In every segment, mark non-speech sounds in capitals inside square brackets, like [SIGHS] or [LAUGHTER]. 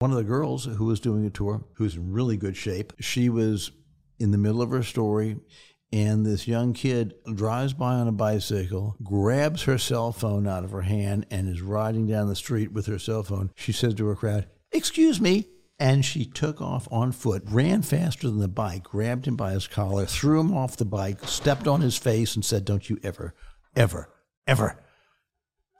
One of the girls who was doing a tour, who's in really good shape, she was in the middle of her story, and this young kid drives by on a bicycle, grabs her cell phone out of her hand, and is riding down the street with her cell phone. She says to her crowd, Excuse me. And she took off on foot, ran faster than the bike, grabbed him by his collar, threw him off the bike, stepped on his face, and said, Don't you ever, ever, ever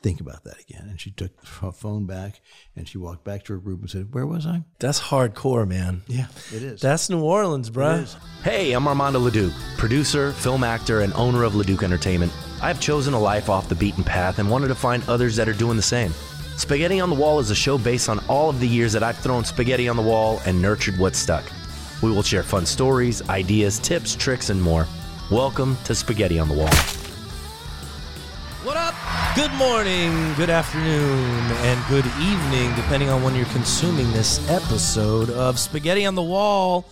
think about that again. And she took her phone back and she walked back to her group and said, Where was I? That's hardcore, man. Yeah, it is. That's New Orleans, bruh. Hey, I'm Armando Leduc, producer, film actor, and owner of Leduc Entertainment. I've chosen a life off the beaten path and wanted to find others that are doing the same. Spaghetti on the Wall is a show based on all of the years that I've thrown spaghetti on the wall and nurtured what stuck. We will share fun stories, ideas, tips, tricks, and more. Welcome to Spaghetti on the Wall. Good morning, good afternoon, and good evening, depending on when you're consuming this episode of Spaghetti on the Wall.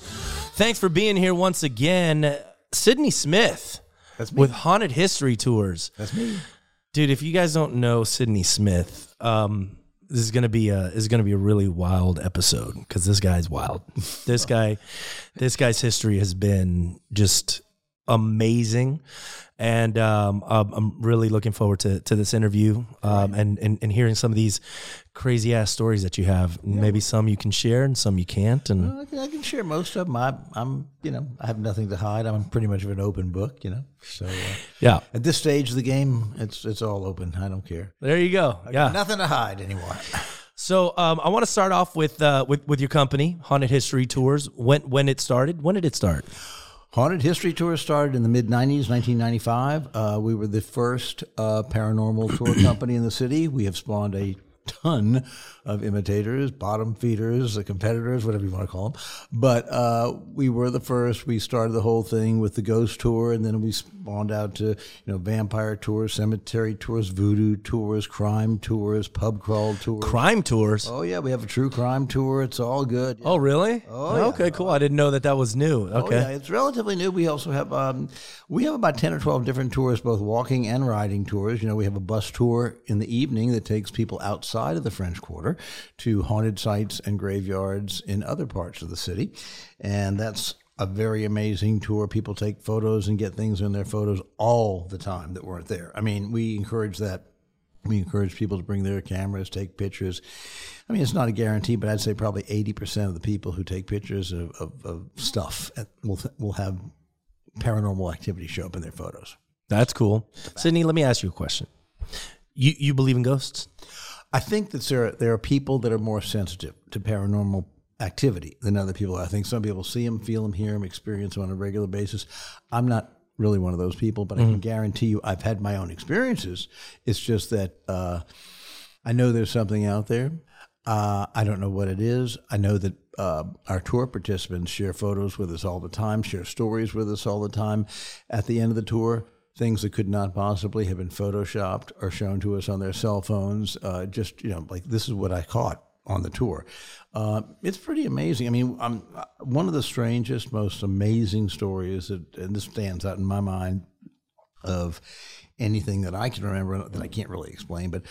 Thanks for being here once again. Sidney Smith That's me. with Haunted History Tours. That's me. Dude, if you guys don't know Sidney Smith, um, this is gonna be a this is gonna be a really wild episode because this guy's wild. [LAUGHS] This guy, this guy's history has been just amazing, and um, I'm really looking forward to to this interview um, and, and and hearing some of these crazy ass stories that you have. Maybe some you can share and some you can't. And I can, I can share most of them. I, I'm, you know, I have nothing to hide. I'm pretty much of an open book, you know. So uh, yeah, at this stage of the game, it's it's all open. I don't care. there you go. Yeah. Nothing to hide anymore. So um, I want to start off with uh, with with your company, Haunted History Tours. When when it started? When did it start? Haunted History Tour started in the mid 90s, 1995. Uh, we were the first uh, paranormal tour company in the city. We have spawned a ton of imitators, bottom feeders, the competitors, whatever you want to call them. But uh, we were the first. We started the whole thing with the ghost tour, and then we spawned out to you know vampire tours, cemetery tours, voodoo tours, crime tours, pub crawl tours. Crime tours. Oh yeah, we have a true crime tour. It's all good. Oh, really? Oh, yeah. Okay, cool. I didn't know that that was new. Oh, Okay. yeah, it's relatively new. We also have um, we have about ten or twelve different tours, both walking and riding tours. You know, we have a bus tour in the evening that takes people outside of the French Quarter to haunted sites and graveyards in other parts of the city, and that's a very amazing tour. People take photos and get things in their photos all the time that weren't there. I mean, we encourage that. We encourage people to bring their cameras, take pictures. I mean, it's not a guarantee, but I'd say probably 80% of the people who take pictures of, of, of stuff will, will have paranormal activity show up in their photos. That's cool. Sidney, let me ask you a question. You you believe in ghosts? I think that there are, there are people that are more sensitive to paranormal activity than other people. I think some people see them, feel them, hear them, experience them on a regular basis. I'm not really one of those people, but I can guarantee you I've had my own experiences. It's just that uh, I know there's something out there. Uh, I don't know what it is. I know that uh, our tour participants share photos with us all the time, share stories with us all the time. At the end of the tour, things that could not possibly have been photoshopped or shown to us on their cell phones. Uh, just you know, like this is what I caught on the tour. Uh, it's pretty amazing. I mean, um, one of the strangest, most amazing stories that, and this stands out in my mind of anything that I can remember that I can't really explain, but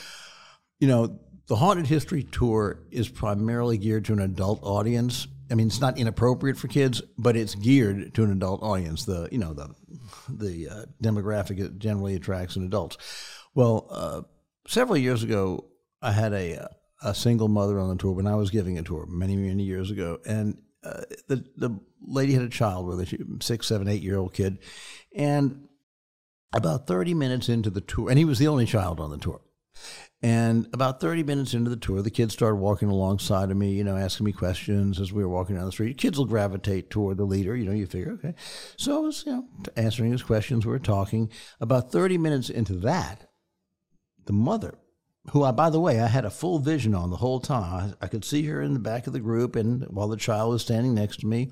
you know, the Haunted History Tour is primarily geared to an adult audience. I mean, it's not inappropriate for kids, but it's geared to an adult audience. The you know the the uh, demographic it generally attracts an adults. Well, uh, several years ago, I had a a single mother on the tour when I was giving a tour many many years ago, and uh, the the lady had a child with a six, seven, eight year old kid, and about thirty minutes into the tour, and he was the only child on the tour. And about 30 minutes into the tour, the kids started walking alongside of me, you know, asking me questions as we were walking down the street. Kids will gravitate toward the leader, you know, you figure, okay. So I was, you know, answering his questions, we were talking. About 30 minutes into that, the mother, who I, by the way, I had a full vision on the whole time. I, I could see her in the back of the group, and while the child was standing next to me,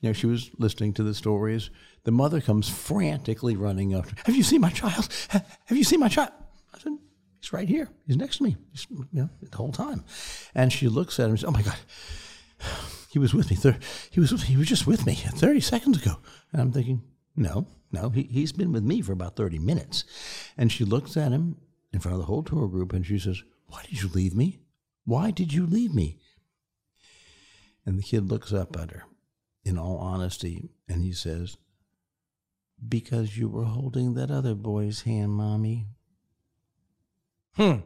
you know, she was listening to the stories. The mother comes frantically running up. Have you seen my child? Have you seen my child? I said, He's right here. He's next to me. He's, you know, the whole time. And she looks at him and says, Oh my God. [SIGHS] He was with me. Thir- he was he was just with me 30 seconds ago. And I'm thinking, no, no, he, he's been with me for about 30 minutes. And she looks at him in front of the whole tour group and she says, Why did you leave me? Why did you leave me? And the kid looks up at her in all honesty and he says, Because you were holding that other boy's hand, Mommy. Hmm.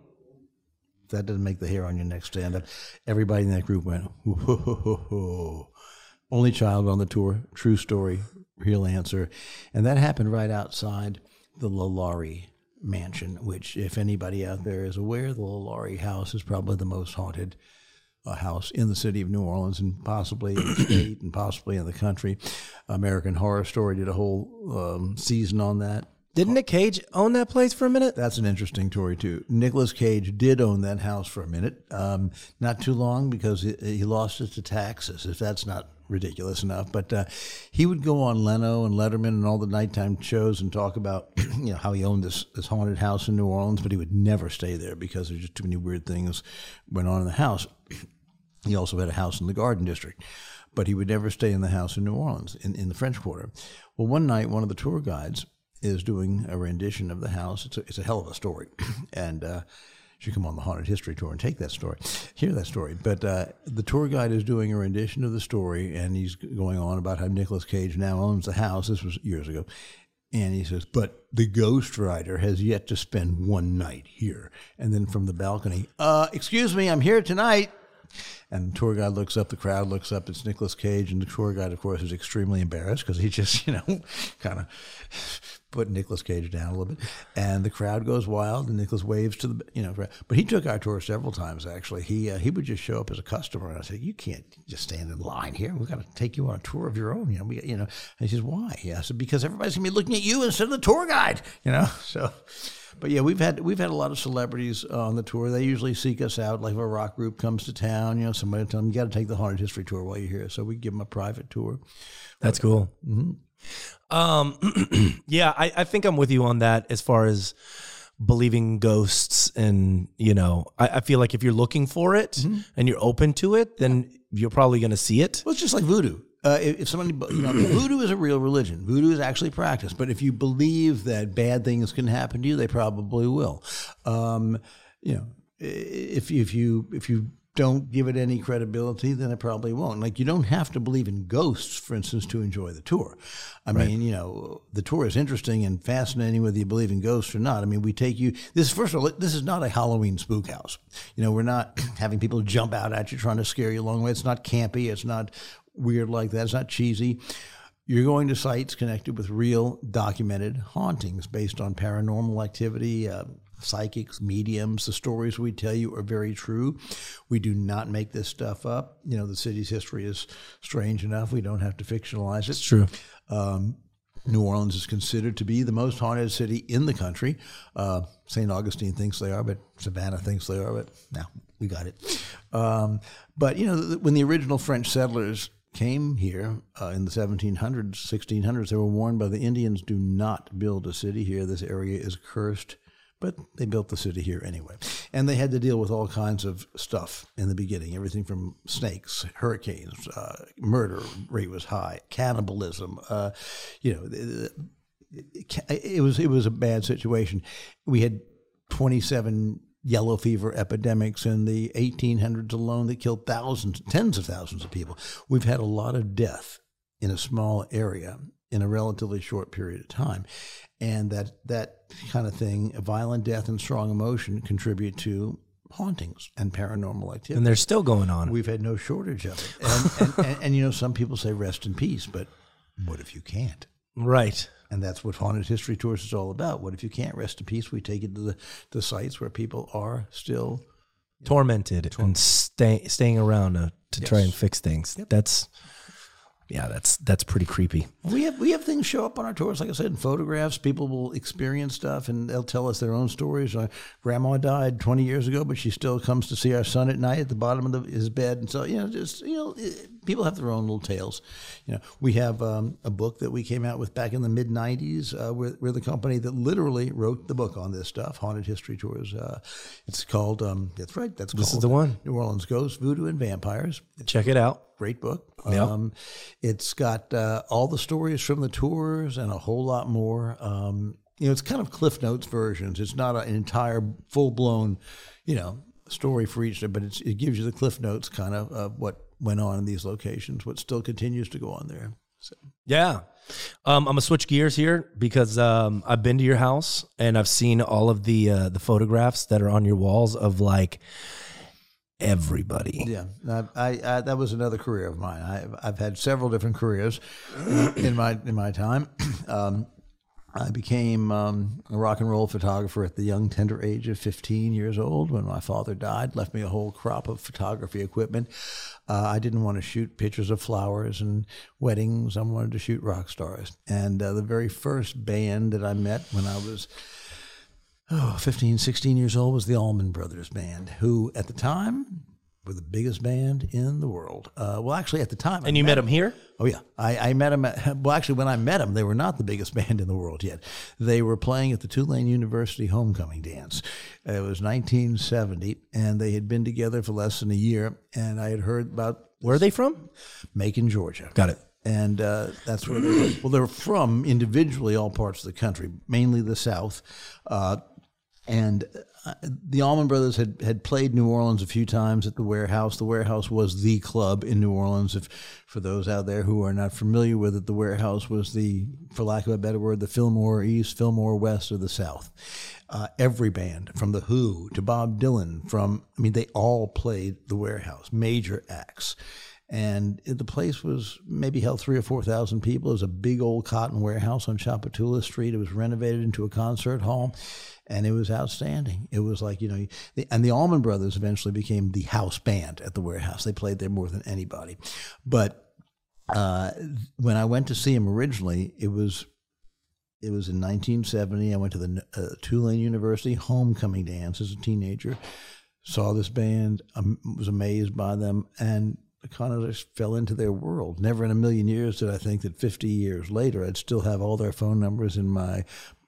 That doesn't make the hair on your neck stand up. Everybody in that group went, Whoa. Only child on the tour, true story, real answer. And that happened right outside the Lalaurie mansion, which, if anybody out there is aware, the Lalaurie house is probably the most haunted uh, house in the city of New Orleans and possibly in the [CLEARS THROAT] state and possibly in the country. American Horror Story did a whole um, season on that. Didn't Nick Cage own that place for a minute? That's an interesting story too. Nicolas Cage did own that house for a minute, um, not too long because he, he, lost it to taxes. If that's not ridiculous enough, but uh, he would go on Leno and Letterman and all the nighttime shows and talk about [CLEARS THROAT] you know how he owned this this haunted house in New Orleans, but he would never stay there because there's just too many weird things went on in the house. [CLEARS THROAT] He also had a house in the Garden District, but he would never stay in the house in New Orleans in, in the French Quarter. Well, one night, one of the tour guides is doing a rendition of the house. It's a, it's a hell of a story. [CLEARS THROAT] and uh, should come on the Haunted History Tour and take that story, hear that story. But uh, the tour guide is doing a rendition of the story, and he's going on about how Nicolas Cage now owns the house. This was years ago. And he says, but the Ghost Rider has yet to spend one night here. And then from the balcony, uh, excuse me, I'm here tonight. And the tour guide looks up, the crowd looks up, it's Nicolas Cage, and the tour guide, of course, is extremely embarrassed because he just, [LAUGHS] you know, kind of put Nicolas Cage down a little bit. And the crowd goes wild, and Nicolas waves to the, you know, but he took our tour several times, actually. He uh, he would just show up as a customer, and I said, You can't just stand in line here. We've got to take you on a tour of your own, you know. We, you know, and he says, Why? Yeah, I said, Because everybody's going to be looking at you instead of the tour guide, you know, [LAUGHS] so. But yeah, we've had we've had a lot of celebrities on the tour. They usually seek us out, like if a rock group comes to town, you know, somebody tell them you got to take the haunted history tour while you're here. So we give them a private tour. That's cool. Mm-hmm. Um, [CLEARS THROAT] yeah, I, I think I'm with you on that as far as believing ghosts and you know I, I, feel like if you're looking for it mm-hmm. and you're open to it then you're probably going to see it well it's just like voodoo uh, if, somebody, you know, [CLEARS THROAT] voodoo is a real religion. Voodoo is actually practiced. But if you believe that bad things can happen to you, they probably will. Um, you know, if if you if you don't give it any credibility, then it probably won't. Like you don't have to believe in ghosts, for instance, to enjoy the tour. I right. mean, you know, the tour is interesting and fascinating whether you believe in ghosts or not. I mean, we take you. This first of all, this is not a Halloween spook house. You know, we're not [CLEARS THROAT] having people jump out at you trying to scare you along the way. It's not campy. It's not weird like that. It's not cheesy. You're going to sites connected with real documented hauntings based on paranormal activity, uh, psychics, mediums. The stories we tell you are very true. We do not make this stuff up. You know, the city's history is strange enough. We don't have to fictionalize it. It's true. Um, New Orleans is considered to be the most haunted city in the country. Uh, St. Augustine thinks they are, but Savannah thinks they are, but now we got it. Um, but, you know, when the original French settlers came here uh, in the 1700s, 1600s, they were warned by the Indians do not build a city here. This area is cursed. But they built the city here anyway. And they had to deal with all kinds of stuff in the beginning everything from snakes, hurricanes, uh, murder rate was high, cannibalism. Uh, you know, it, was, it was a bad situation. We had 27 yellow fever epidemics in the 1800s alone that killed thousands, tens of thousands of people. We've had a lot of death in a small area in a relatively short period of time. And that, that kind of thing, violent death and strong emotion contribute to hauntings and paranormal activity. And they're still going on. We've had no shortage of it. And, and, and, and, you know, some people say rest in peace, but what if you can't? Right. And that's what Haunted History Tours is all about. What if you can't rest in peace? We take you to the, the sites where people are still tormented know, and stay, staying around to, to yes. try and fix things. Yep. That's yeah, that's that's pretty creepy. We have we have things show up on our tours, like I said, in photographs. People will experience stuff, and they'll tell us their own stories. Uh, grandma died 20 years ago, but she still comes to see our son at night at the bottom of the, his bed, and so you know, just you know, it, people have their own little tales. You know, we have um, a book that we came out with back in the mid 90s. Uh, we're, we're, the company that literally wrote the book on this stuff, Haunted History Tours. Uh, it's called. Um, that's right. That's this is the one. New Orleans Ghosts, Voodoo, and Vampires. Check it out great book. Yep. Um, it's got uh, all the stories from the tours and a whole lot more. Um, you know, it's kind of Cliff Notes versions. It's not an entire full blown, you know, story for each, but it gives you the Cliff Notes kind of of what went on in these locations, what still continues to go on there. So. Yeah. Um, I'm gonna switch gears here because um, I've been to your house and I've seen all of the uh, the photographs that are on your walls of like everybody. Yeah, I, I, I, that was another career of mine. I, I've had several different careers [CLEARS THROAT] in my in my time. [CLEARS THROAT] Um, I became um, a rock and roll photographer at the young, tender age of 15 years old when my father died, left me a whole crop of photography equipment. Uh, I didn't want to shoot pictures of flowers and weddings. I wanted to shoot rock stars. And uh, the very first band that I met when I was oh, 15, 16 years old was the Allman Brothers Band, who at the time were the biggest band in the world. Uh, well, actually, at the time, I And you met him here? Oh yeah, I, I met them. At, [LAUGHS] well, actually, when I met them, they were not the biggest [LAUGHS] band in the world yet. They were playing at the Tulane University homecoming dance. It was 1970, and they had been together for less than a year. And I had heard about Where are they from? Macon, Georgia. Got it. And uh, that's where they well, they're from individually all parts of the country, mainly the South. Uh, and the Allman Brothers had, had played New Orleans a few times at the Warehouse. The Warehouse was the club in New Orleans. If for those out there who are not familiar with it, the Warehouse was the, for lack of a better word, the Fillmore East, Fillmore West, or the South. Uh, every band, from the Who to Bob Dylan, from I mean, they all played the Warehouse, major acts and the place was maybe held three or four thousand people. It was a big old cotton warehouse on Tchoupitoulas Street. It was renovated into a concert hall, and it was outstanding. It was like you know, the, and the Allman Brothers eventually became the house band at the warehouse. They played there more than anybody, but uh, when I went to see him originally, it was it was in 1970. I went to the uh, Tulane University homecoming dance as a teenager. Saw this band, um, was amazed by them, and kind of just fell into their world. Never in a million years did I think that 50 years later I'd still have all their phone numbers in my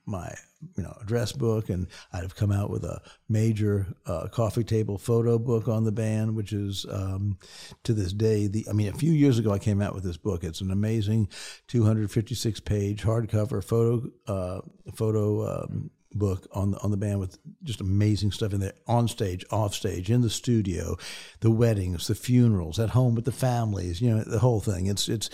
my you know address book, and I'd have come out with a major uh, coffee table photo book on the band, which is um, to this day the. I mean, a few years ago I came out with this book. It's an amazing 256 page hardcover photo uh, photo. Um, book on the on the band with just amazing stuff in there on stage, off stage, in the studio, the weddings, the funerals, at home with the families, you know, the whole thing. It's it's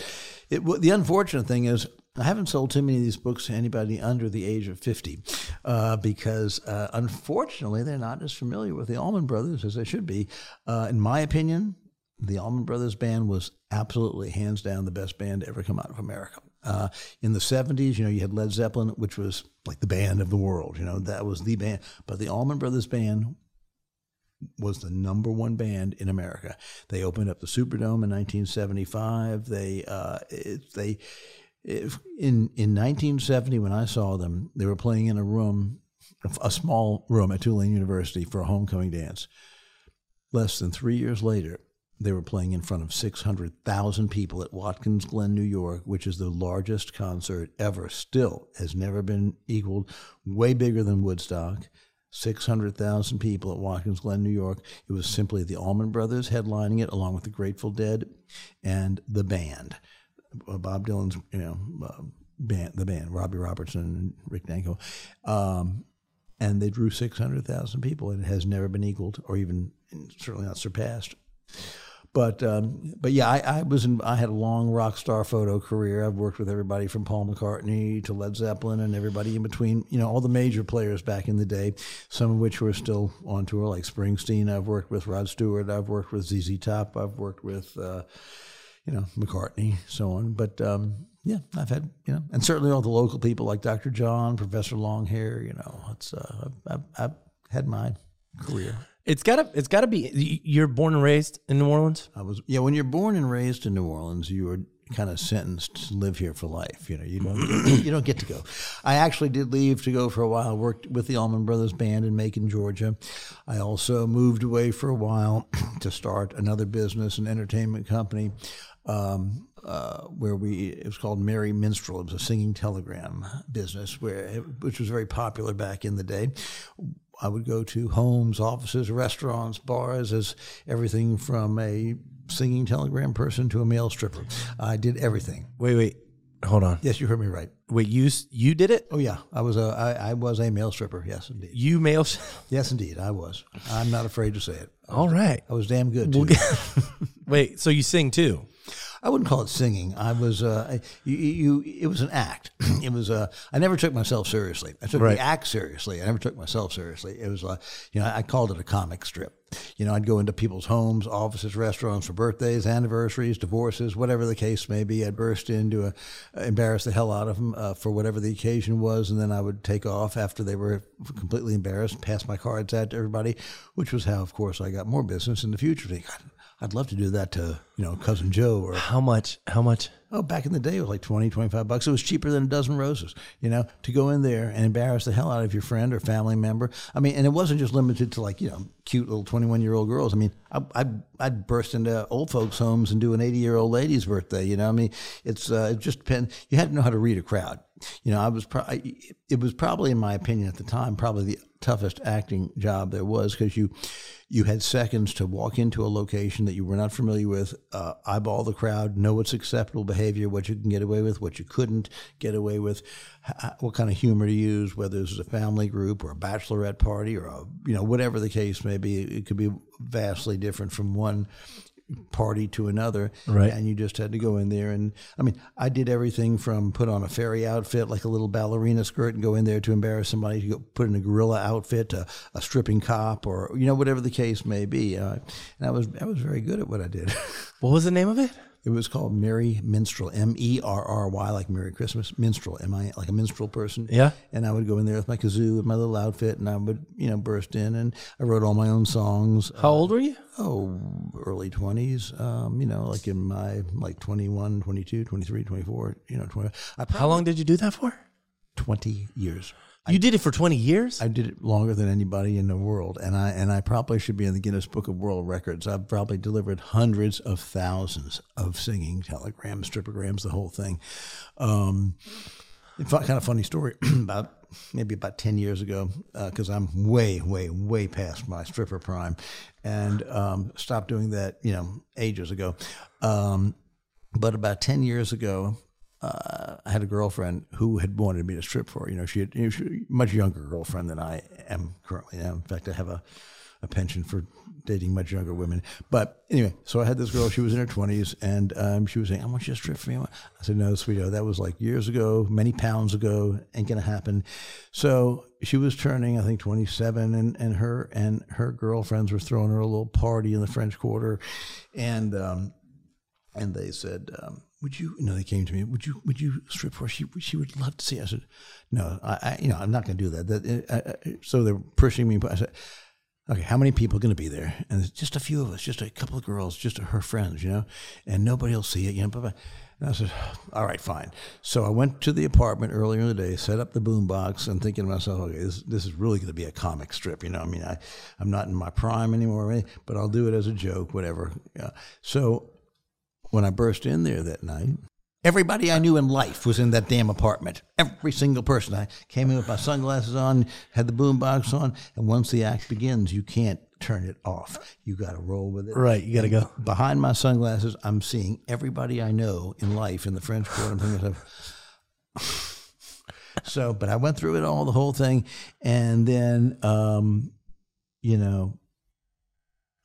it. The unfortunate thing is. I haven't sold too many of these books to anybody under the age of 50 uh, because, uh, unfortunately, they're not as familiar with the Allman Brothers as they should be. Uh, in my opinion, the Allman Brothers Band was absolutely, hands down, the best band to ever come out of America. Uh, in the 70s, you know, you had Led Zeppelin, which was like the band of the world. You know, that was the band. But the Allman Brothers Band was the number one band in America. They opened up the Superdome in 1975. They, uh, it, they, if in in 1970 when I saw them, they were playing in a room, a small room at Tulane University for a homecoming dance. Less than three years later, they were playing in front of 600,000 people at Watkins Glen, New York, which is the largest concert ever. Still has never been equaled. Way bigger than Woodstock. 600,000 people at Watkins Glen, New York. It was simply the Allman Brothers headlining it, along with the Grateful Dead and the band. Uh, Bob Dylan's, you know, uh, band, the band, Robbie Robertson and Rick Danko. Um, and they drew 600,000 people, and it has never been equaled or even certainly not surpassed. But um, but yeah, I, I, was in, I had a long rock star photo career. I've worked with everybody from Paul McCartney to Led Zeppelin and everybody in between. You know, all the major players back in the day. Some of which were still on tour, like Springsteen. I've worked with Rod Stewart. I've worked with ZZ Top. I've worked with uh, you know McCartney, so on. But um, yeah, I've had you know, and certainly all the local people like Dr. John, Professor Longhair. You know, it's uh, I've, I've, I've had my career. It's gotta. It's gotta be. You're born and raised in New Orleans. I was. Yeah, when you're born and raised in New Orleans, you are kind of sentenced to live here for life. You know, you don't [CLEARS THROAT] you don't get to go. I actually did leave to go for a while. Worked with the Allman Brothers Band in Macon, Georgia. I also moved away for a while [CLEARS THROAT] to start another business, an entertainment company. Um, uh, where we it was called Merry Minstrel. It was a singing telegram business where which was very popular back in the day. I would go to homes, offices, restaurants, bars, as everything from a singing telegram person to a male stripper. I did everything. Wait, wait, hold on. Yes, you heard me right. Wait, you you did it? Oh yeah, I was a I, I was a male stripper. Yes, indeed. You male? [LAUGHS] Yes, indeed, I was. I'm not afraid to say it. All right. I was damn good too. [LAUGHS] Wait, so you sing too? I wouldn't call it singing. I was, uh, you, you, it was an act. [CLEARS THROAT] it was, uh, I never took myself seriously. I took Right. the act seriously. I never took myself seriously. It was, uh, you know, I called it a comic strip. You know, I'd go into people's homes, offices, restaurants for birthdays, anniversaries, divorces, whatever the case may be. I'd burst into a, embarrass the hell out of them uh, for whatever the occasion was, and then I would take off after they were completely embarrassed, pass my cards out to everybody, which was how, of course, I got more business in the future. "God, I'd love to do that to, you know, cousin Joe or How much? How much? Oh, back in the day, it was like 20, 25 bucks. It was cheaper than a dozen roses, you know, to go in there and embarrass the hell out of your friend or family member. I mean, and it wasn't just limited to like, you know, cute little 21 year old girls. I mean, I, I'd, I'd burst into old folks' homes and do an 80 year old lady's birthday, you know. I mean, it's, uh, it just depends. You had to know how to read a crowd. You know, I was, pro- I, it was probably, in my opinion at the time, probably the toughest acting job there was because you, you had seconds to walk into a location that you were not familiar with, uh, eyeball the crowd, know what's acceptable behavior, what you can get away with, what you couldn't get away with, h- what kind of humor to use, whether this is a family group or a bachelorette party or a, you know whatever the case may be. It could be vastly different from one party to another Right. and you just had to go in there and i mean i did everything from put on a fairy outfit like a little ballerina skirt and go in there to embarrass somebody to go put in a gorilla outfit a, a stripping cop or you know whatever the case may be uh, and i was i was very good at what i did [LAUGHS] What was the name of it? It was called merry minstrel m-e-r-r-y like merry christmas minstrel m-i like a minstrel person Yeah. and I would go in there with my kazoo with my little outfit, and I would, you know, burst in, and I wrote all my own songs. How old were you? Oh, early 20s, um, you know, like in my, like 21, 22, 23, 24, you know, 20, I, How long did you do that for? 20 years. You did it for 20 years? I did it longer than anybody in the world, and I and I probably should be in the Guinness Book of World Records. I've probably delivered hundreds of thousands of singing telegrams, stripograms, the whole thing. Um, it's kind of funny story [CLEARS THROAT] about maybe about ten years ago because I'm way, way, way past my stripper prime, and um, stopped doing that, you know, ages ago. Um, but about ten years ago, uh, I had a girlfriend who had wanted me to strip for her. You know, she had you know, she, much younger girlfriend than I am currently now. In fact, I have a, a penchant for dating much younger women. But anyway, so I had this girl. She was in her twenties, and um, she was saying, "I want you to strip for me." I said, "No, sweetheart, that was like years ago, many pounds ago. Ain't gonna happen." So she was turning, I think, twenty-seven, and and her and her girlfriends were throwing her a little party in the French Quarter, and. Um, and they said, um, "Would you?" You know, they came to me. Would you? Would you strip for? her? She she would love to see. I said, "No, I, I you know I'm not going to do that." that uh, uh, so they're pushing me. I said, "Okay, how many people are going to be there?" And just a few of us, just a couple of girls, just her friends, you know, and nobody will see it, you know. Blah, blah. And I said, "All right, fine." So I went to the apartment earlier in the day, set up the boom box, and thinking to myself, "Okay, this this is really going to be a comic strip." You know, I mean, I I'm not in my prime anymore, but I'll do it as a joke, whatever. Yeah. So when I burst in there that night, everybody I knew in life was in that damn apartment. Every single person. I came in with my sunglasses on, had the boom box on, and once the act begins, you can't turn it off. You got to roll with it. Right, you gotta go. Behind my sunglasses, I'm seeing everybody I know in life in the French Quarter. I'm thinking to [SIGHS] so, but I went through it all, the whole thing, and then, um, you know,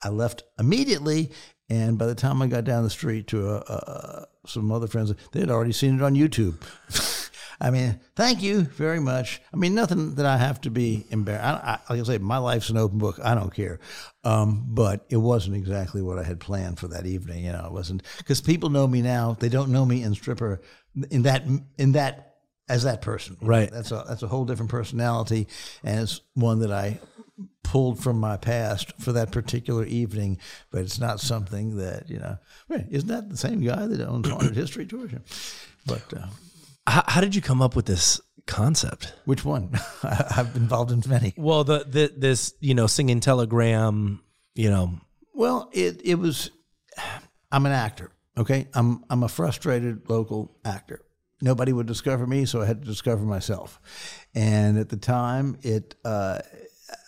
I left immediately, and by the time I got down the street to uh, uh, some other friends, they had already seen it on YouTube. [LAUGHS] I mean, thank you very much. I mean, nothing that I have to be embarrassed. I, I, like I say, my life's an open book. I don't care. Um, but it wasn't exactly what I had planned for that evening. You know, it wasn't because people know me now. They don't know me in stripper in that in that as that person. Right. That's a that's a whole different personality, and it's one that I pulled from my past for that particular evening. But it's not something that you know. Isn't that the same guy that owns Haunted History Tours? But uh, How, how did you come up with this concept? which one? [LAUGHS] I've been involved in many. Well, the, the this you know singing telegram, you know, Well, it it was. I'm an actor. Okay, I'm I'm a frustrated local actor. Nobody would discover me, so I had to discover myself. And at the time, it uh,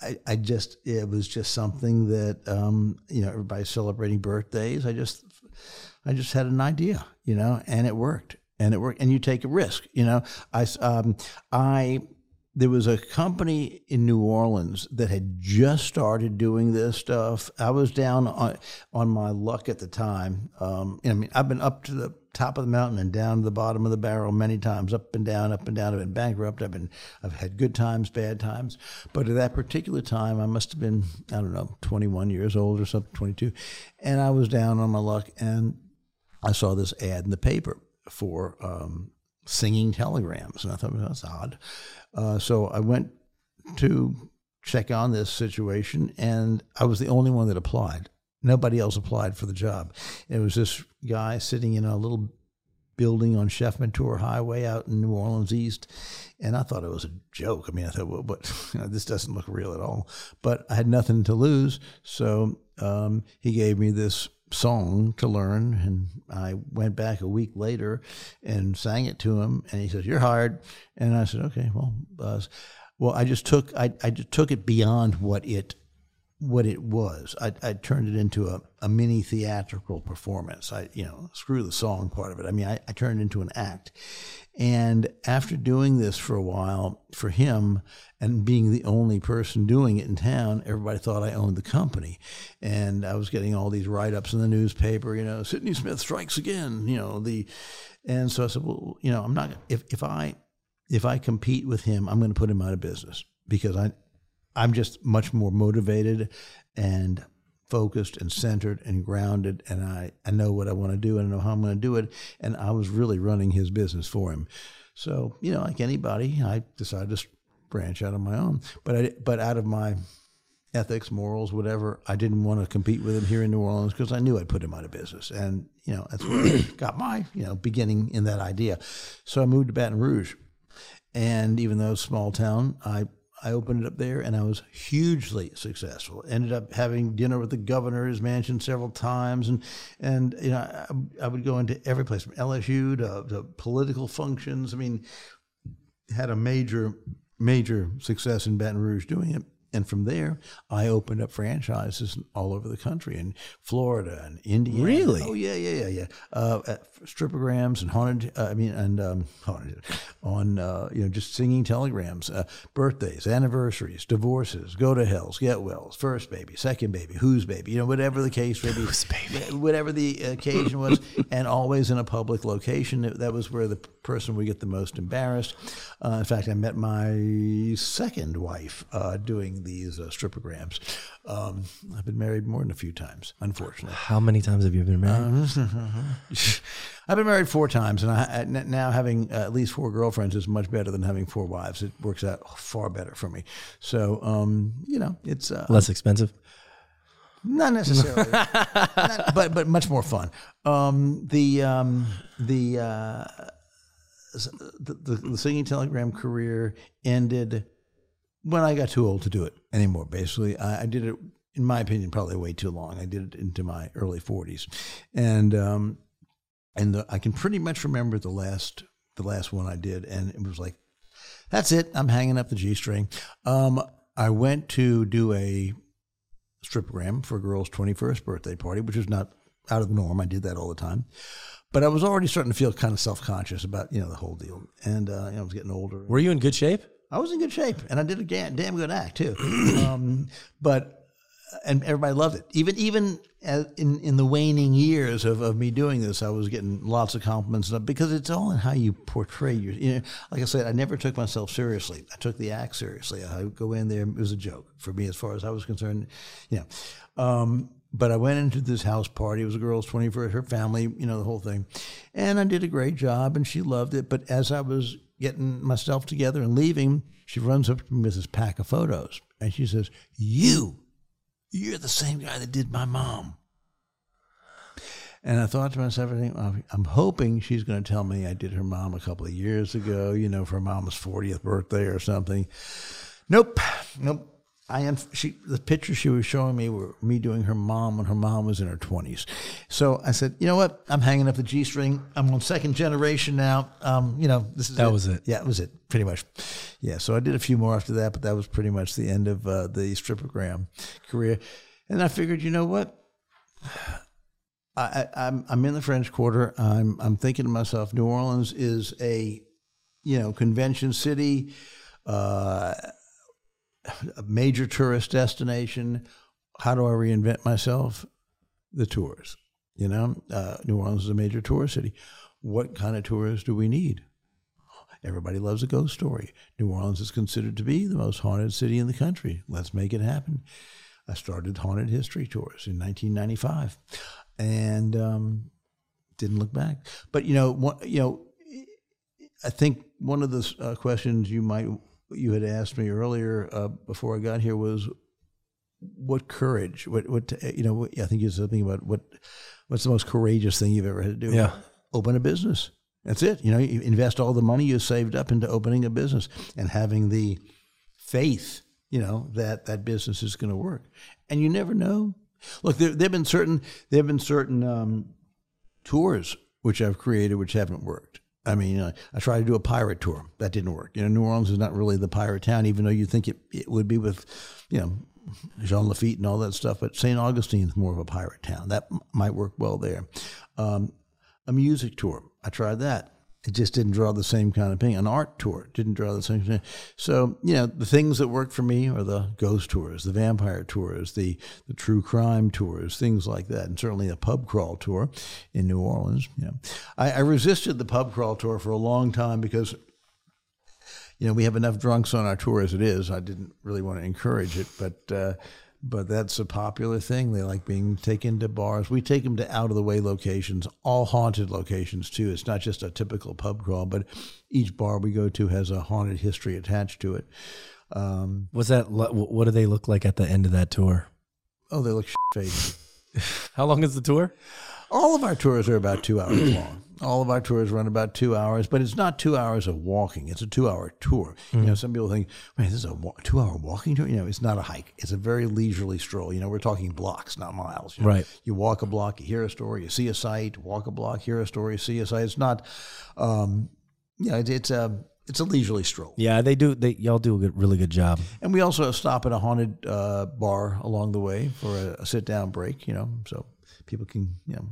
I, I just it was just something that um, you know everybody's celebrating birthdays. I just I just had an idea, you know, and it worked. And it worked. And you take a risk, you know. I um, I there was a company in New Orleans that had just started doing this stuff. I was down on, on my luck at the time. Um, I mean, I've been up to the top of the mountain and down to the bottom of the barrel many times, up and down, up and down. I've been bankrupt. I've been, I've had good times, bad times. But at that particular time, I must have been, I don't know, 21 years old or something, 22, and I was down on my luck, and I saw this ad in the paper for um, singing telegrams, and I thought well, that's odd. Uh, so I went to check on this situation, and I was the only one that applied. Nobody else applied for the job. It was this guy sitting in a little building on Chef Menteur Highway out in New Orleans East, and I thought it was a joke. I mean, I thought, well, but [LAUGHS] you know, this doesn't look real at all. But I had nothing to lose, so um, he gave me this song to learn and I went back a week later and sang it to him and he says you're hired and I said okay well uh, well I just took I, I just took it beyond what it what it was. I, I turned it into a, a mini theatrical performance. I you know screw the song part of it. I mean I, I turned it into an act. And after doing this for a while for him and being the only person doing it in town, everybody thought I owned the company. And I was getting all these write ups in the newspaper, you know, Sidney Smith strikes again, you know, the and so I said, Well, you know, I'm not if, if I if I compete with him, I'm going to put him out of business because I I'm just much more motivated and focused and centered and grounded and I, I know what I want to do and I know how I'm going to do it. And I was really running his business for him. So, you know, like anybody, I decided to branch out on my own. But I, but out of my ethics, morals, whatever, I didn't want to compete with him here in New Orleans because I knew I'd put him out of business. And, you know, that's where I got my, you know, beginning in that idea. So I moved to Baton Rouge. And even though small town, I I opened it up there and I was hugely successful. Ended up having dinner with the governor's mansion several times. And, and you know, I, I would go into every place from LSU to, to political functions. I mean, had a major, major success in Baton Rouge doing it. And from there, I opened up franchises all over the country in Florida and Indiana. Really? Oh yeah, yeah, yeah, yeah. Uh, stripograms and haunted. Uh, I mean, and um, haunted on uh, you know just singing telegrams, uh, birthdays, anniversaries, divorces, go to hells, get wells, first baby, second baby, whose baby, you know, whatever the case may be, whose baby, whatever the occasion was, and always in a public location. That was where the person would get the most embarrassed. Uh, in fact, I met my second wife uh, doing these uh, stripograms. Um, I've been married more than a few times, unfortunately. How many times have you been married? [LAUGHS] I've been married four times, and I, now having at least four girlfriends is much better than having four wives. It works out far better for me. So, um, you know, it's uh, less expensive. Not necessarily, [LAUGHS] Not, but but much more fun. Um, the um, the uh, the, the, the singing telegram career ended when I got too old to do it anymore. Basically, I, I, did it, in my opinion, probably way too long. I did it into my early forties, and um, and the, I can pretty much remember the last the last one I did, and it was like, that's it. I'm hanging up the G string. Um, I went to do a stripogram for a girl's 21st birthday party, which was not out of the norm. I did that all the time. But I was already starting to feel kind of self conscious about you know the whole deal, and uh, you know, I was getting older. Were you in good shape? I was in good shape, and I did a damn, damn good act too. [CLEARS THROAT] um, but and everybody loved it. Even even in in the waning years of, of me doing this, I was getting lots of compliments because it's all in how you portray your. You know, like I said, I never took myself seriously. I took the act seriously. I would go in there; it was a joke for me as far as I was concerned. You know, um, but I went into this house party. It was a girl's 21st, her family, you know, the whole thing. And I did a great job and she loved it. But as I was getting myself together and leaving, she runs up to me with this pack of photos and she says, You, you're the same guy that did my mom. And I thought to myself, I'm hoping she's going to tell me I did her mom a couple of years ago, you know, for her mom's 40th birthday or something. Nope, nope. I am. She the pictures she was showing me were me doing her mom when her mom was in her twenties. So I said, you know what? I'm hanging up the G string. I'm on second generation now. Um, you know, this is that it. was it. Yeah, it was it. Pretty much. Yeah. So I did a few more after that, but that was pretty much the end of uh, the stripogram career. And I figured, you know what? I, I'm I'm in the French Quarter. I'm I'm thinking to myself, New Orleans is a, you know, convention city uh, a major tourist destination. How do I reinvent myself? The tours. You know, uh, New Orleans is a major tourist city. What kind of tours do we need? Everybody loves a ghost story. New Orleans is considered to be the most haunted city in the country. Let's make it happen. I started haunted history tours in 1995, and um, didn't look back. But you know, what, you know, I think one of the uh, questions you might you had asked me earlier uh, before I got here was what courage, what what you know, I think you said something about what what's the most courageous thing you've ever had to do? Yeah. open a business. That's it. You know, you invest all the money you saved up into opening a business and having the faith, you know, that that business is going to work. And you never know. Look, there have been certain there have been certain um, tours which I've created which haven't worked. I mean, uh, I tried to do a pirate tour. That didn't work. You know, New Orleans is not really the pirate town, even though you think it, it would be with, you know, Jean Lafitte and all that stuff. But St. Augustine's more of a pirate town. That m- might work well there. Um, a music tour. I tried that. It just didn't draw the same kind of thing. An art tour didn't draw the same thing. So, you know, the things that work for me are the ghost tours, the vampire tours, the, the true crime tours, things like that. And certainly a pub crawl tour in New Orleans. You know, I, I resisted the pub crawl tour for a long time because you know, we have enough drunks on our tour as it is. I didn't really want to encourage it, but uh, but that's a popular thing. They like being taken to bars. We take them to out of the way locations, all haunted locations too. It's not just a typical pub crawl, but each bar we go to has a haunted history attached to it. Um, Was that what do they look like at the end of that tour? oh, they look [LAUGHS] fake. How long is the tour? All of our tours are about two hours long. All of our tours run about two hours, but it's not two hours of walking. It's a two-hour tour. You know, some people think, "Man, this is a wa- two-hour walking tour." You know, it's not a hike. It's a very leisurely stroll. You know, we're talking blocks, not miles. you know. Right. You walk a block, you hear a story, you see a sight. Walk a block, hear a story, see a sight. It's not, um, yeah, it's, it's a it's a leisurely stroll. Yeah, they do. They y'all do a good, really good job. And we also stop at a haunted uh, bar along the way for a, a sit down break, you know, so people can, you know,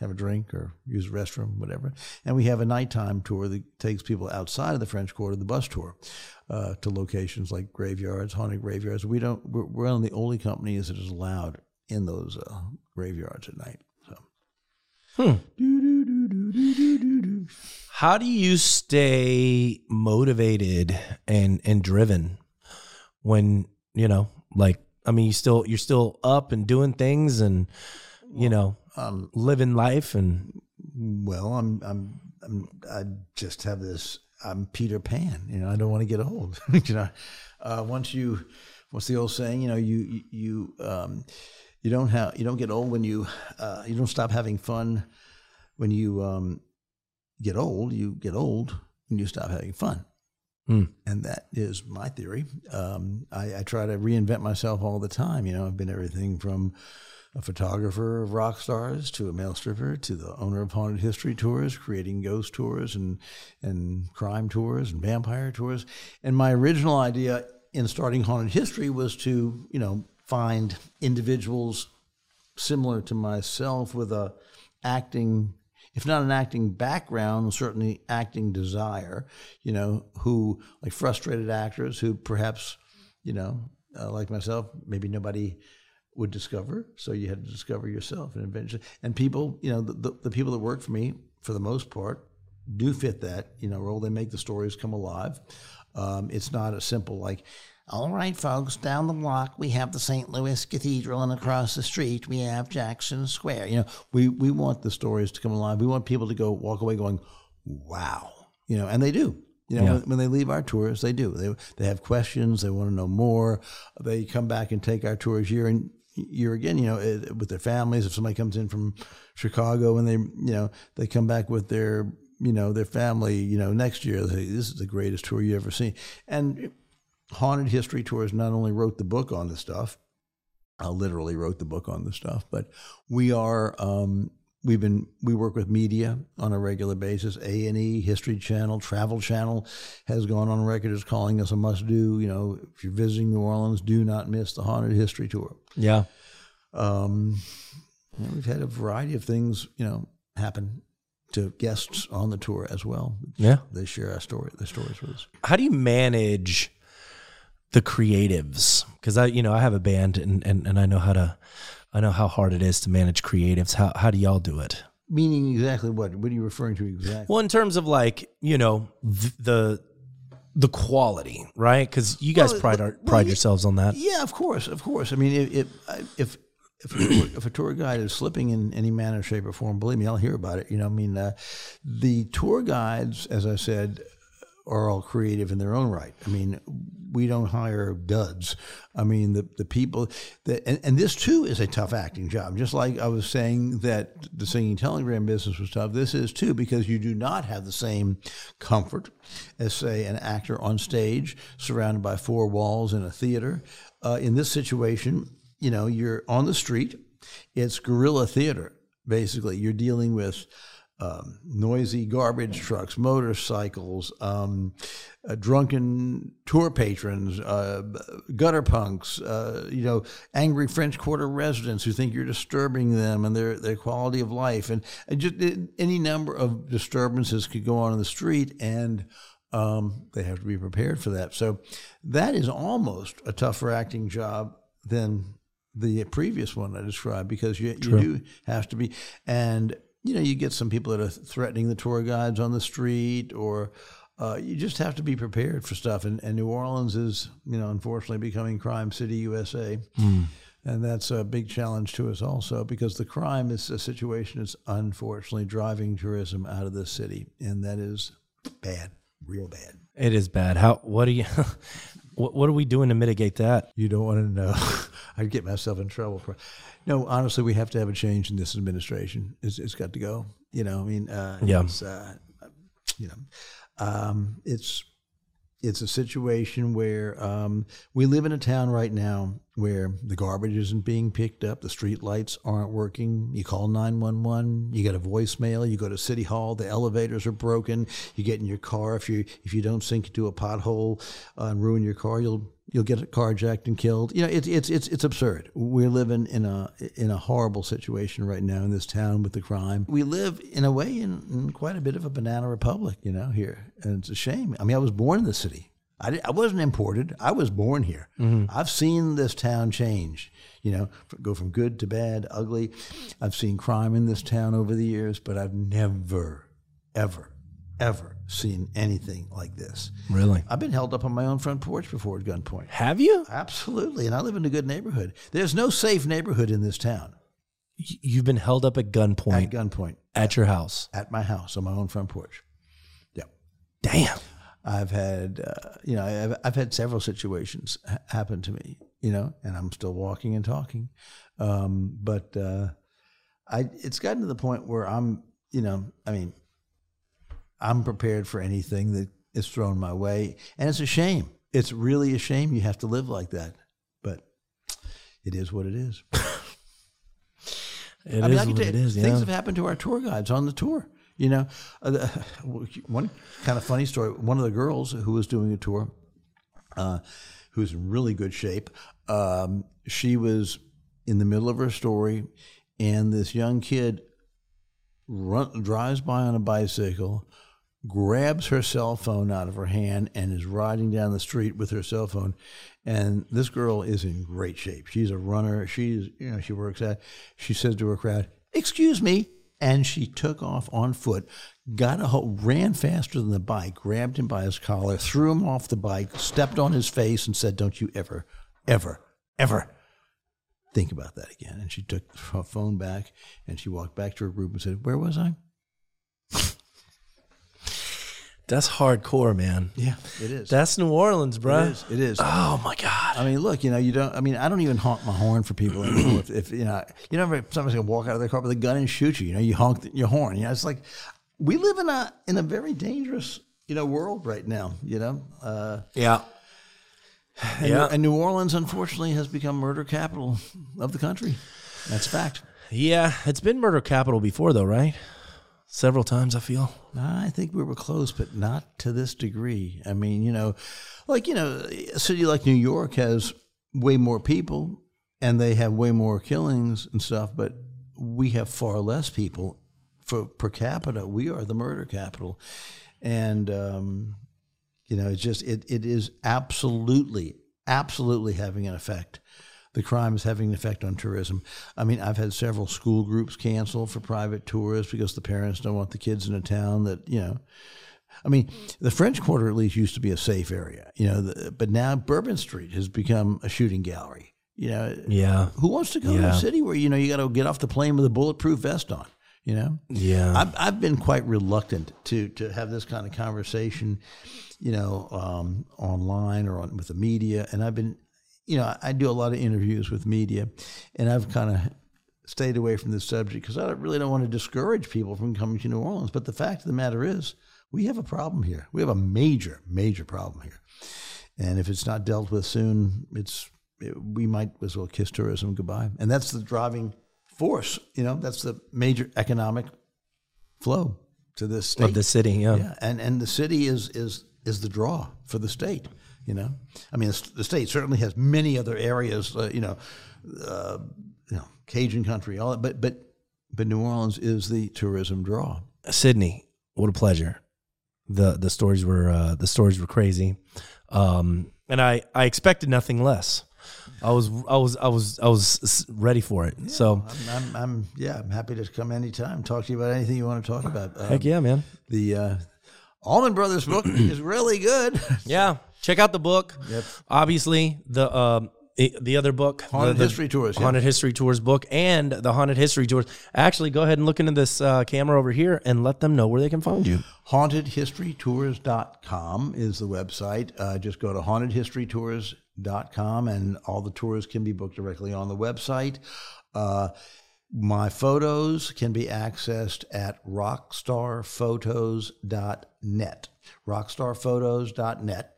have a drink or use the restroom, whatever. And we have a nighttime tour that takes people outside of the French Quarter, the bus tour, uh, to locations like graveyards, haunted graveyards. We don't, we're, we're one of the only companies that is allowed in those uh, graveyards at night. So. How do you stay motivated and and driven when you know, like, I mean, you still you're still up and doing things and you know, Um, living life and Well, I'm, I'm, I'm, I just have this. I'm Peter Pan. You know, I don't want to get old. [LAUGHS] you know, uh, once you, what's the old saying? You know, you, you, um, you don't have, you don't get old when you, uh, you don't stop having fun when you um, get old. You get old when you stop having fun. Hmm. And that is my theory. Um, I, I try to reinvent myself all the time. You know, I've been everything from a photographer of rock stars to a male stripper to the owner of haunted history tours, creating ghost tours and and crime tours and vampire tours. And my original idea in starting haunted history was to, you know, find individuals similar to myself with a acting if not an acting background certainly acting desire you know who like frustrated actors who perhaps you know uh, like myself maybe nobody would discover so you had to discover yourself and eventually and people you know the, the, the people that work for me for the most part do fit that you know role they make the stories come alive um, it's not a simple like all right, folks, down the block we have the St. Louis Cathedral, and across the street we have Jackson Square. You know, we we want the stories to come alive. We want people to go walk away going, "Wow," you know, and they do. You know, Yeah. when, when they leave our tours, they do. They they have questions. They want to know more. They come back and take our tours year and year again. You know, eh, with their families. If somebody comes in from Chicago and they, you know, they come back with their, you know, their family. You know, next year this is the greatest tour you ever seen. And Haunted History Tours not only wrote the book on the stuff, I literally wrote the book on the stuff, but we are um, we've been we work with media on a regular basis. A and E, History Channel, Travel Channel has gone on record as calling us a must do. You know, if you're visiting New Orleans, do not miss the Haunted History Tour. Yeah. Um, you know, we've had a variety of things, you know, happen to guests on the tour as well. Yeah. they share our story, their stories with us. How do you manage the creatives? Because I, you know, I have a band and, and, and I know how to, I know how hard it is to manage creatives. How, how do y'all do it? Meaning exactly what? What are you referring to exactly? Well, in terms of like, you know, th- the, the quality, right? Because you guys Well, pride well, our, pride yeah. yourselves on that. Yeah, of course, of course. I mean, if if if if a, tour, if a tour guide is slipping in any manner, shape, or form, believe me, I'll hear about it. You know, I mean, uh, the tour guides, as I said, are all creative in their own right. I mean, we don't hire duds. I mean, the the people that and, and this too is a tough acting job. Just like I was saying that the singing telegram business was tough. This is too because you do not have the same comfort as say an actor on stage surrounded by four walls in a theater. Uh, in this situation, you know, you're on the street. It's guerrilla theater. Basically, you're dealing with um, noisy garbage trucks, motorcycles, um, uh, drunken tour patrons, uh, gutter punks, uh, you know, angry French Quarter residents who think you're disturbing them and their, their quality of life, and, and just any number of disturbances could go on in the street, and um, they have to be prepared for that. So that is almost a tougher acting job than the previous one I described because you, you do have to be. And you know you get some people that are threatening the tour guides on the street or uh, you just have to be prepared for stuff. And, and New Orleans is you know unfortunately becoming crime city USA and that's a big challenge to us also because the crime is a situation that's unfortunately driving tourism out of the city. And that is bad real bad. It is bad. How, what do you, [LAUGHS] what, what are we doing to mitigate that? You don't want to know. [LAUGHS] I'd get myself in trouble for. No, honestly, we have to have a change in this administration. It's, it's got to go. You know, I mean, uh, Yeah. It's, uh, you know, um, it's it's a situation where um, we live in a town right now where the garbage isn't being picked up, the street lights aren't working. You call nine one one, you get a voicemail. You go to city hall, the elevators are broken. You get in your car if you if you don't sink into a pothole uh, and ruin your car, you'll you'll get carjacked and killed. You know, it's it's it's it's absurd. We're living in a in a horrible situation right now in this town with the crime. We live in a way in, in quite a bit of a banana republic, you know, here, and it's a shame. I mean, I was born in the city. I, I wasn't imported. I was born here. Mm-hmm. I've seen this town change. You know, go from good to bad, ugly. I've seen crime in this town over the years, but I've never, ever, ever seen anything like this. Really? I've been held up on my own front porch before at gunpoint. Have you? Absolutely. And I live in a good neighborhood. There's no safe neighborhood in this town You've been held up at gunpoint. at gunpoint gunpoint at your house. at my house on my own front porch. Yeah. Damn. I've had, uh, you know, I've, I've had several situations ha- happen to me, you know, and I'm still walking and talking. Um, but uh, I, it's gotten to the point where I'm, you know, I mean, I'm prepared for anything that is thrown my way. And it's a shame. It's really a shame you have to live like that. But it is what it is. [LAUGHS] It is I mean, I what it is. things Yeah. have happened to our tour guides on the tour. You know, uh, [SIGHS] one kind of funny story. One of the girls who was doing a tour, uh, who's in really good shape, um, she was in the middle of her story, and this young kid run, drives by on a bicycle, grabs her cell phone out of her hand, and is riding down the street with her cell phone. And this girl is in great shape. She's a runner. She's, you know, she works at. She says to her crowd, "Excuse me," and she took off on foot, got a hold, ran faster than the bike, grabbed him by his collar, threw him off the bike, stepped on his face, and said, "Don't you ever, ever, ever." Think about that again. And she took her phone back and she walked back to her group and said, Where was I? That's hardcore, man. Yeah, it is. That's New Orleans, bro. is. It is. Oh my god. I mean, look, you know, you don't. I mean, I don't even honk my horn for people anymore. if, if you know, you know, if somebody's gonna walk out of their car with a gun and shoot you, you know, you honk your horn. You know, it's like we live in a in a very dangerous, you know, world right now. You know, uh, Yeah. and, Yeah. and New Orleans, unfortunately, has become murder capital of the country. That's a fact. Yeah. It's been murder capital before, though, right? Several times, I feel. I think we were close, but not to this degree. I mean, you know, like, you know, a city like New York has way more people and they have way more killings and stuff, but we have far less people, for per capita, we are the murder capital, and um, you know, it's just it it is absolutely absolutely having an effect. The crime is having an effect on tourism. I mean, I've had several school groups cancel for private tours because the parents don't want the kids in a town that you know. I mean, the French Quarter at least used to be a safe area, you know, the, but now Bourbon Street has become a shooting gallery. You know, Yeah. who wants to go to a city where you know you got to get off the plane with a bulletproof vest on? You know, Yeah. I've I've been quite reluctant to to have this kind of conversation, you know, um, online or on, with the media, and I've been, you know, I do a lot of interviews with media, and I've kind of stayed away from this subject because I really don't want to discourage people from coming to New Orleans. But the fact of the matter is, we have a problem here. We have a major, major problem here, and if it's not dealt with soon, it's it, we might as well kiss tourism goodbye. And that's the driving force. You know, that's the major economic flow to this state. Of the city, yeah. Yeah, and and the city is is is the draw for the state. You know, I mean, the, state certainly has many other areas. Uh, you know, uh, you know, Cajun country, all that, but but but New Orleans is the tourism draw. Sidney, what a pleasure. The the stories were uh, the stories were crazy, um, and I I expected nothing less. I was I was I was I was ready for it. so I'm, I'm, I'm yeah, I'm happy to come anytime, talk to you about anything you want to talk about. Um, heck yeah, man. The uh, Allman Brothers book [CLEARS THROAT] is really good. Yeah, check out the book. Obviously, the um, the other book, Haunted the, the History Tours, yeah. Haunted History Tours book, and the Haunted History Tours. Actually, go ahead and look into this uh, camera over here and let them know where they can find you. hauntedhistorytours.com is the website. Uh, just go to hauntedhistorytours.com and all the tours can be booked directly on the website. Uh, my photos can be accessed at rockstarphotos.net. Rockstarphotos.net.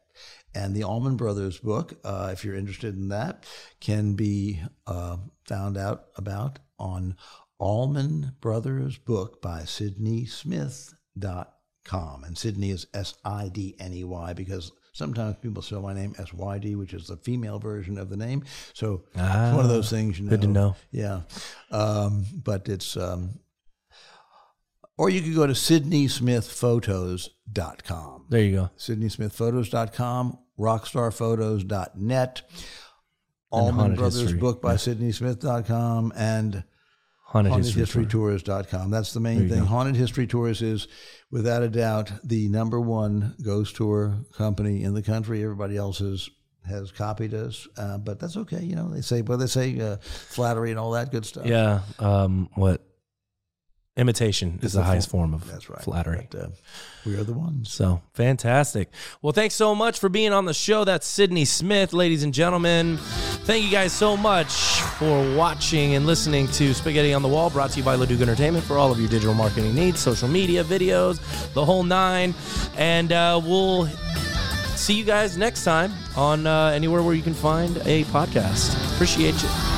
And the Allman Brothers book, uh, if you're interested in that, can be uh, found out about on Allman Brothers book by Sidney Smith.com. And Sidney is S I D N E Y because sometimes people spell my name S Y D, which is the female version of the name. So it's one of those things, you know. good to know. Yeah. Um, but it's, um, or you could go to SidneySmithPhotos.com. There you go. SidneySmithPhotos.com, RockstarPhotos.net, Allman Brothers History, book by SidneySmith.com, and Haunted, History. Tour. HauntedHistoryTours.com. That's the main thing. Haunted History Tours is, without a doubt, the number one ghost tour company in the country. Everybody else is, has copied us, uh, but that's okay. You know, they say, well, they say uh, flattery and all that good stuff. Yeah. Um, what? Imitation is the, the highest form- form of That's right. flattery. But, uh, we are the ones. So fantastic. Well, thanks so much for being on the show. That's Sidney Smith, ladies and gentlemen. Thank you guys so much for watching and listening to Spaghetti on the Wall, brought to you by Leduc Entertainment for all of your digital marketing needs, social media, videos, the whole nine. And uh, we'll see you guys next time on uh, anywhere where you can find a podcast. Appreciate you.